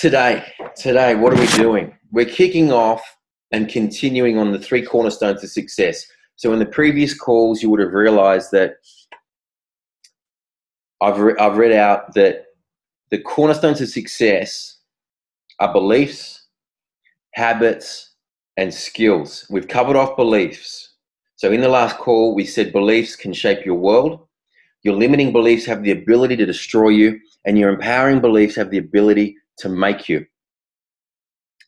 Today, today, what are we doing? We're kicking off and continuing on the three cornerstones of success. So, in the previous calls, you would have realized that I've, re- I've read out that the cornerstones of success are beliefs, habits, and skills. We've covered off beliefs. So, in the last call, we said beliefs can shape your world. Your limiting beliefs have the ability to destroy you, and your empowering beliefs have the ability to make you.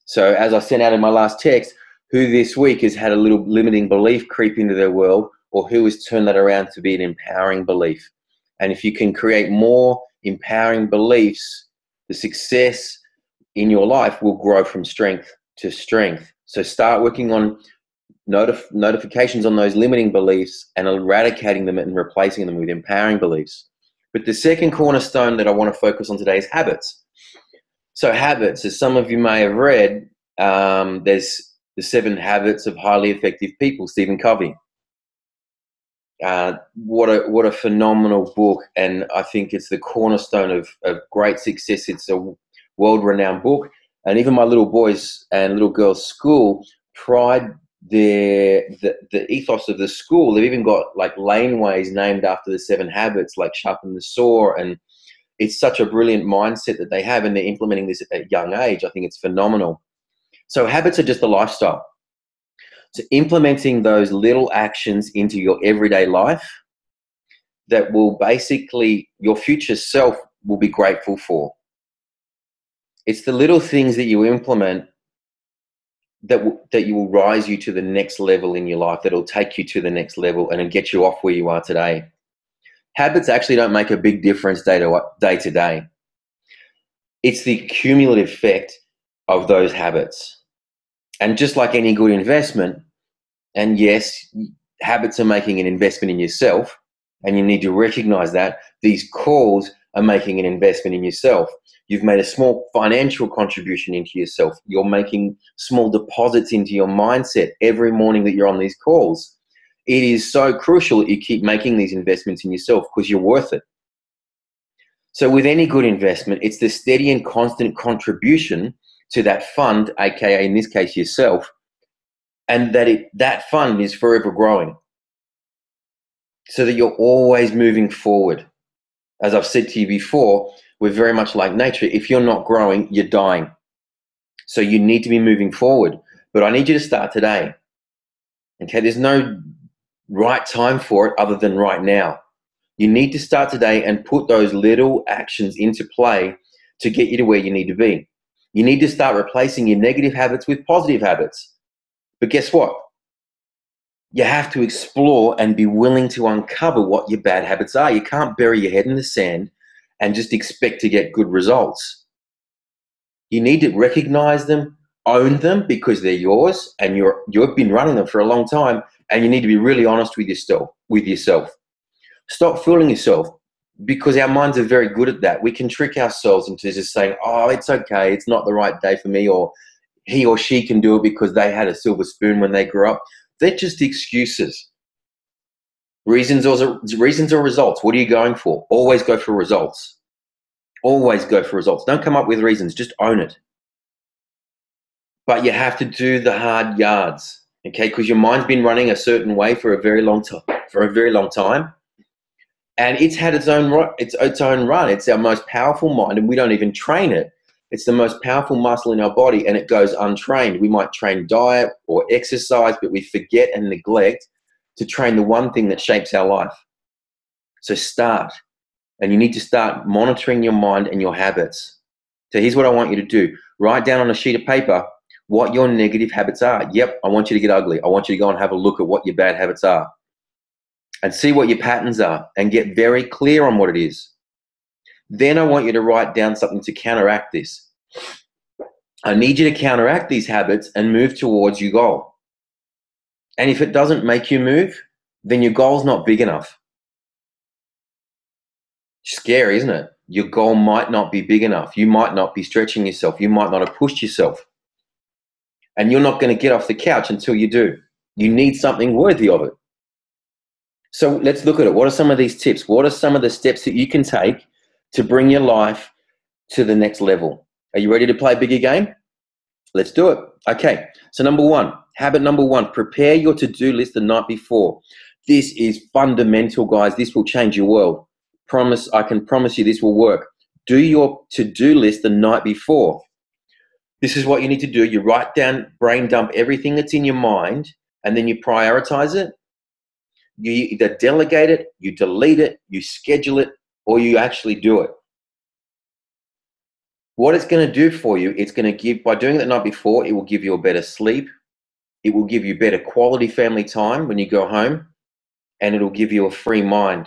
So, as I sent out in my last text, who this week has had a little limiting belief creep into their world, or who has turned that around to be an empowering belief? And if you can create more empowering beliefs, the success in your life will grow from strength to strength. So, start working on notif- notifications on those limiting beliefs and eradicating them and replacing them with empowering beliefs. But the second cornerstone that I want to focus on today is habits. So, habits, as some of you may have read, um, there's the seven habits of highly effective people, Stephen Covey. Uh, what a what a phenomenal book, and I think it's the cornerstone of, of great success. It's a world renowned book, and even my little boys and little girls' school pride their the, the ethos of the school. They've even got like laneways named after the seven habits, like sharpen the saw and it's such a brilliant mindset that they have and they're implementing this at a young age. I think it's phenomenal. So habits are just a lifestyle. So implementing those little actions into your everyday life that will basically your future self will be grateful for. It's the little things that you implement that w- that you will rise you to the next level in your life. That'll take you to the next level and get you off where you are today habits actually don't make a big difference day to day to day. It's the cumulative effect of those habits. And just like any good investment, and yes, habits are making an investment in yourself, and you need to recognize that these calls are making an investment in yourself. You've made a small financial contribution into yourself. You're making small deposits into your mindset every morning that you're on these calls it is so crucial that you keep making these investments in yourself because you're worth it. So, with any good investment, it's the steady and constant contribution to that fund, aka in this case yourself, and that it that fund is forever growing. So that you're always moving forward. As I've said to you before, we're very much like nature. If you're not growing, you're dying. So you need to be moving forward. But I need you to start today. Okay, there's no right time for it other than right now. You need to start today and put those little actions into play to get you to where you need to be. You need to start replacing your negative habits with positive habits. But guess what? You have to explore and be willing to uncover what your bad habits are. You can't bury your head in the sand and just expect to get good results. You need to recognize them, own them because they're yours and you're you've been running them for a long time and you need to be really honest with yourself with yourself. Stop fooling yourself because our minds are very good at that. We can trick ourselves into just saying oh it's okay. It's not the right day for me or he or she can do it because they had a silver spoon when they grew up. They're just excuses. Reasons or reasons or results. What are you going for? Always go for results. Always go for results. Don't come up with reasons. Just own it. But you have to do the hard yards okay because your mind's been running a certain way for a very long time for a very long time. And it's had its own its, its own run. It's our most powerful mind and we don't even train it. It's the most powerful muscle in our body and it goes untrained. We might train diet or exercise but we forget and neglect to train the one thing that shapes our life. So start and you need to start monitoring your mind and your habits. So here's what i want you to do. Write down on a sheet of paper what your negative habits are. Yep, I want you to get ugly. I want you to go and have a look at what your bad habits are and see what your patterns are and get very clear on what it is. Then I want you to write down something to counteract this. I need you to counteract these habits and move towards your goal. And if it doesn't make you move, then your goal's not big enough. Scary, isn't it? Your goal might not be big enough. You might not be stretching yourself. You might not have pushed yourself and you're not going to get off the couch until you do. You need something worthy of it. So let's look at it. What are some of these tips? What are some of the steps that you can take to bring your life to the next level? Are you ready to play a bigger game? Let's do it. Okay, so number one, habit number one, prepare your to do list the night before. This is fundamental, guys. This will change your world. Promise, I can promise you this will work. Do your to do list the night before. This is what you need to do. You write down, brain dump everything that's in your mind, and then you prioritize it. You either delegate it, you delete it, you schedule it, or you actually do it. What it's going to do for you, it's going to give, by doing it the night before, it will give you a better sleep. It will give you better quality family time when you go home, and it'll give you a free mind.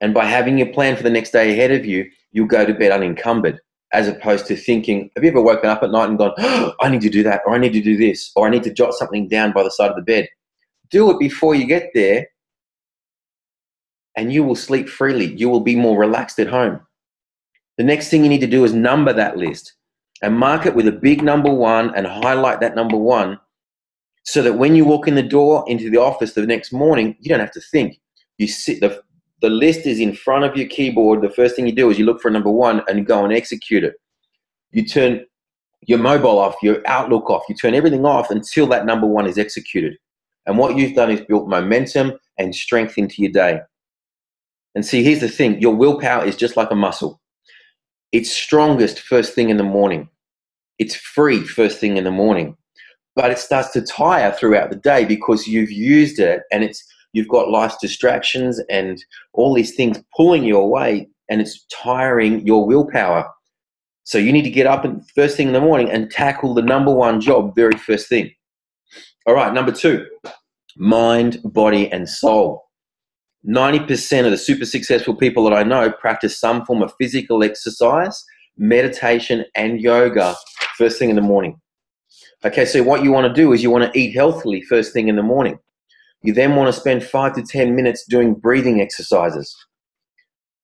And by having your plan for the next day ahead of you, you'll go to bed unencumbered, as opposed to thinking, have you ever woken up at night and gone, oh, I need to do that, or I need to do this, or I need to jot something down by the side of the bed? Do it before you get there, and you will sleep freely. You will be more relaxed at home. The next thing you need to do is number that list and mark it with a big number one and highlight that number one so that when you walk in the door into the office the next morning, you don't have to think. You sit the the list is in front of your keyboard. The first thing you do is you look for number one and go and execute it. You turn your mobile off, your Outlook off, you turn everything off until that number one is executed. And what you've done is built momentum and strength into your day. And see, here's the thing your willpower is just like a muscle. It's strongest first thing in the morning. It's free first thing in the morning. But it starts to tire throughout the day because you've used it and it's you've got life's distractions and all these things pulling you away and it's tiring your willpower. So you need to get up and first thing in the morning and tackle the number one job very first thing. All right, number two, mind, body, and soul. 90% of the super successful people that I know practice some form of physical exercise, meditation, and yoga first thing in the morning. Okay, so what you want to do is you want to eat healthily first thing in the morning. You then want to spend five to 10 minutes doing breathing exercises,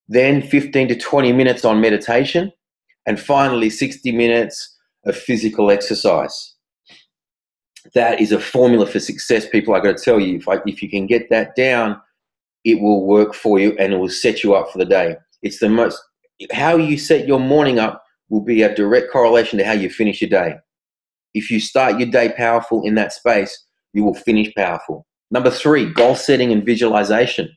then 15 to 20 minutes on meditation, and finally 60 minutes of physical exercise. That is a formula for success, people. I got to tell you, if, I, if you can get that down, it will work for you and it will set you up for the day. It's the most, how you set your morning up will be a direct correlation to how you finish your day. If you start your day powerful in that space, you will finish powerful. Number three, goal setting and visualization.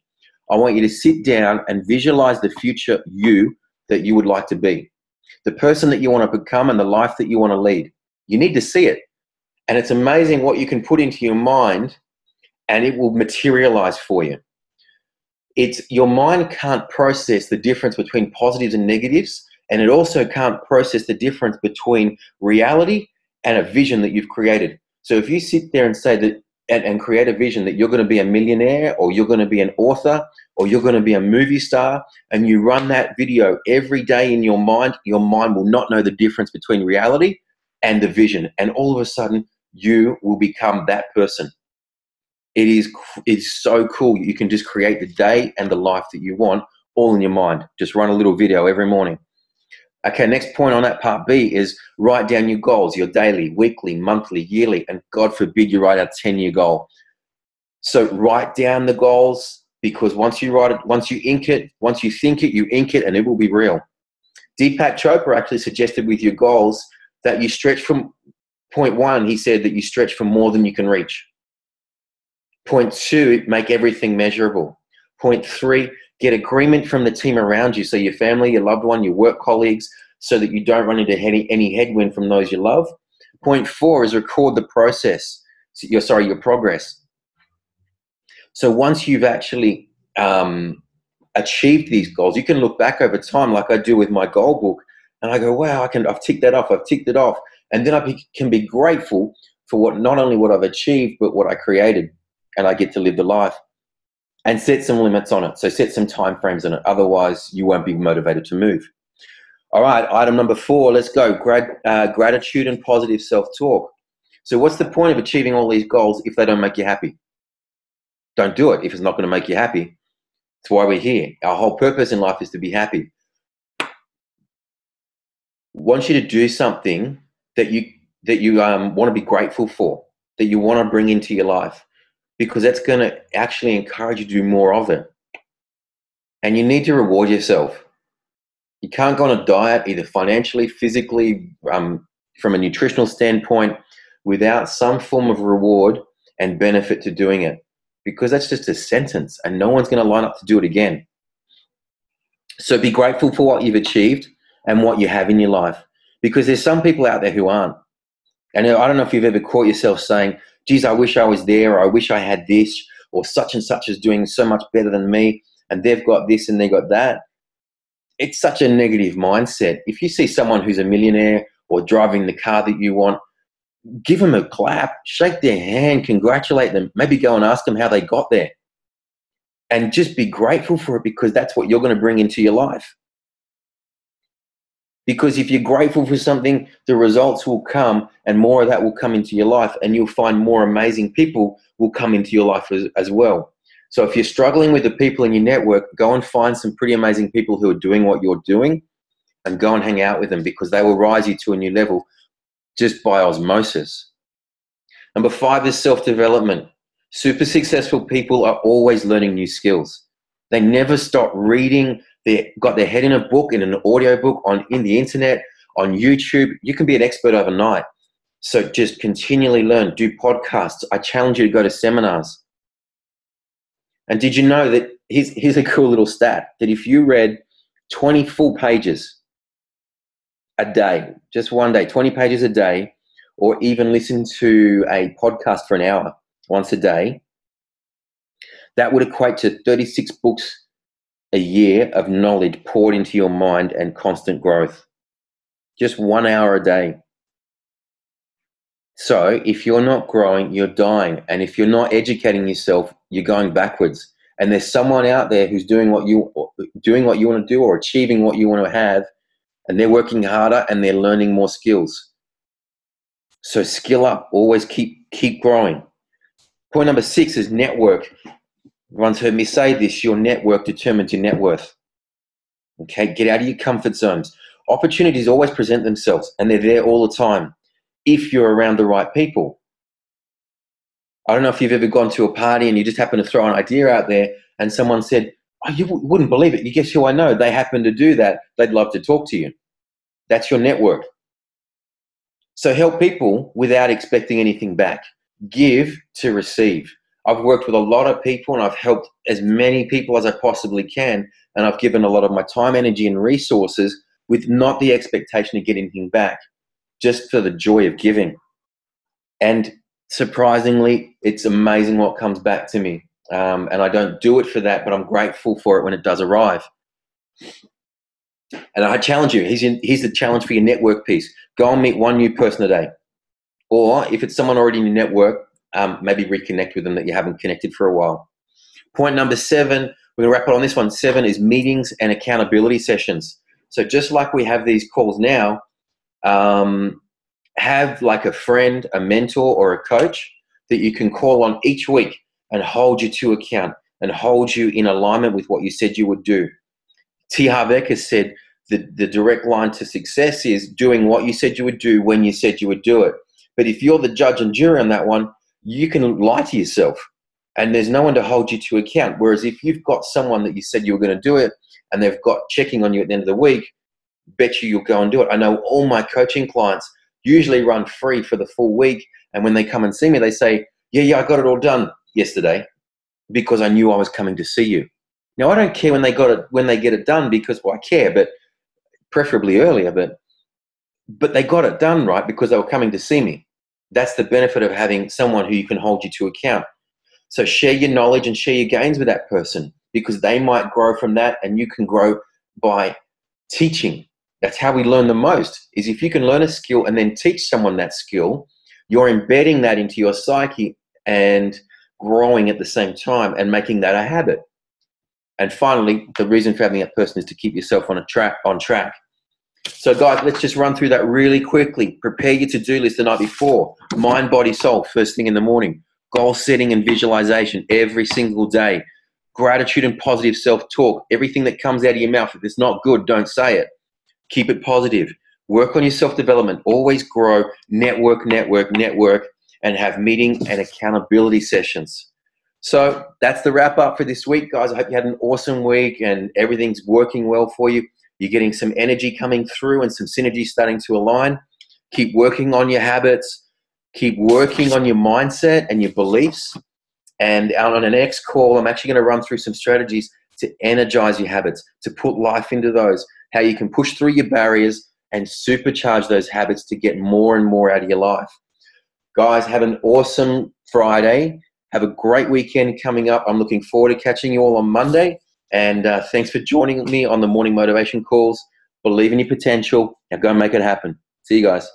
I want you to sit down and visualize the future you that you would like to be, the person that you want to become, and the life that you want to lead. You need to see it. And it's amazing what you can put into your mind and it will materialize for you it's your mind can't process the difference between positives and negatives and it also can't process the difference between reality and a vision that you've created so if you sit there and say that and, and create a vision that you're going to be a millionaire or you're going to be an author or you're going to be a movie star and you run that video every day in your mind your mind will not know the difference between reality and the vision and all of a sudden you will become that person it is it's so cool. You can just create the day and the life that you want all in your mind. Just run a little video every morning. Okay, next point on that part B is write down your goals, your daily, weekly, monthly, yearly, and God forbid you write a 10 year goal. So write down the goals because once you write it, once you ink it, once you think it, you ink it and it will be real. Deepak Chopra actually suggested with your goals that you stretch from point one, he said that you stretch for more than you can reach. Point two, make everything measurable. Point three, get agreement from the team around you, so your family, your loved one, your work colleagues, so that you don't run into any, headwind from those you love. Point four is record the process. So your sorry, your progress. So once you've actually um, achieved these goals, you can look back over time, like I do with my goal book, and I go, "Wow, I can. I've ticked that off. I've ticked it off." And then I be, can be grateful for what not only what I've achieved, but what I created and I get to live the life and set some limits on it. So set some time frames on it. Otherwise, you won't be motivated to move. All right, item number four. Let's go. Grad, uh, gratitude and positive self-talk. So, what's the point of achieving all these goals if they don't make you happy? Don't do it if it's not going to make you happy. That's why we're here. Our whole purpose in life is to be happy. want you to do something that you that you um, want to be grateful for, that you want to bring into your life because that's going to actually encourage you to do more of it. And you need to reward yourself. You can't go on a diet, either financially, physically, um, from a nutritional standpoint, without some form of reward and benefit to doing it. Because that's just a sentence, and no one's going to line up to do it again. So be grateful for what you've achieved and what you have in your life. Because there's some people out there who aren't. And I don't know if you've ever caught yourself saying, geez, I wish I was there, I wish I had this, or such and such is doing so much better than me, and they've got this and they got that. It's such a negative mindset. If you see someone who's a millionaire or driving the car that you want, give them a clap, shake their hand, congratulate them, maybe go and ask them how they got there. And just be grateful for it because that's what you're going to bring into your life. Because if you're grateful for something, the results will come and more of that will come into your life, and you'll find more amazing people will come into your life as, as well. So if you're struggling with the people in your network, go and find some pretty amazing people who are doing what you're doing and go and hang out with them because they will rise you to a new level just by osmosis. Number five is self development. Super successful people are always learning new skills. They never stop reading. They got their head in a book, in an audio book, on in the internet, on YouTube. You can be an expert overnight. So just continually learn. Do podcasts. I challenge you to go to seminars. And did you know that here's, here's a cool little stat that if you read 20 full pages a day, just one day, 20 pages a day, or even listen to a podcast for an hour once a day, that would equate to 36 books a year of knowledge poured into your mind and constant growth. Just one hour a day. So if you're not growing, you're dying. And if you're not educating yourself, you're going backwards. And there's someone out there who's doing what you doing what you want to do or achieving what you want to have, and they're working harder and they're learning more skills. So skill up, always keep keep growing. Point number six is network. Everyone's heard me say this, your network determines your net worth. Okay, get out of your comfort zones. Opportunities always present themselves and they're there all the time if you're around the right people. I don't know if you've ever gone to a party and you just happen to throw an idea out there and someone said, Oh, you wouldn't believe it. You guess who I know? They happen to do that. They'd love to talk to you. That's your network. So help people without expecting anything back. Give to receive. I've worked with a lot of people and I've helped as many people as I possibly can. And I've given a lot of my time, energy, and resources with not the expectation to get anything back, just for the joy of giving. And surprisingly, it's amazing what comes back to me. Um, and I don't do it for that, but I'm grateful for it when it does arrive. And I challenge you here's, in, here's the challenge for your network piece go and meet one new person a day. Or if it's someone already in your network, um, maybe reconnect with them that you haven't connected for a while. Point number seven, we're going to wrap it on this one. Seven is meetings and accountability sessions. So just like we have these calls now, um, have like a friend, a mentor, or a coach that you can call on each week and hold you to account and hold you in alignment with what you said you would do. T. Harv has said the, the direct line to success is doing what you said you would do when you said you would do it. But if you're the judge and jury on that one, you can lie to yourself and there's no one to hold you to account. Whereas if you've got someone that you said you were going to do it and they've got checking on you at the end of the week, bet you you'll go and do it. I know all my coaching clients usually run free for the full week. And when they come and see me, they say, Yeah, yeah, I got it all done yesterday because I knew I was coming to see you. Now I don't care when they got it when they get it done because well I care, but preferably earlier, but but they got it done right because they were coming to see me that's the benefit of having someone who you can hold you to account. So share your knowledge and share your gains with that person because they might grow from that and you can grow by teaching. That's how we learn the most is if you can learn a skill and then teach someone that skill, you're embedding that into your psyche and growing at the same time and making that a habit. And finally, the reason for having that person is to keep yourself on a track on track. So, guys, let's just run through that really quickly. Prepare your to do list the night before. Mind, body, soul, first thing in the morning. Goal setting and visualization every single day. Gratitude and positive self talk. Everything that comes out of your mouth, if it's not good, don't say it. Keep it positive. Work on your self development. Always grow. Network, network, network, and have meeting and accountability sessions. So that's the wrap up for this week, guys. I hope you had an awesome week and everything's working well for you You're getting some energy coming through and some synergy starting to align. Keep working on your habits. Keep working on your mindset and your beliefs. And on the next call, I'm actually going to run through some strategies to energize your habits, to put life into those, how you can push through your barriers and supercharge those habits to get more and more out of your life. Guys, have an awesome Friday. Have a great weekend coming up. I'm looking forward to catching you all on Monday. And uh, thanks for joining me on the morning motivation calls. Believe in your potential. Now go and make it happen. See you guys.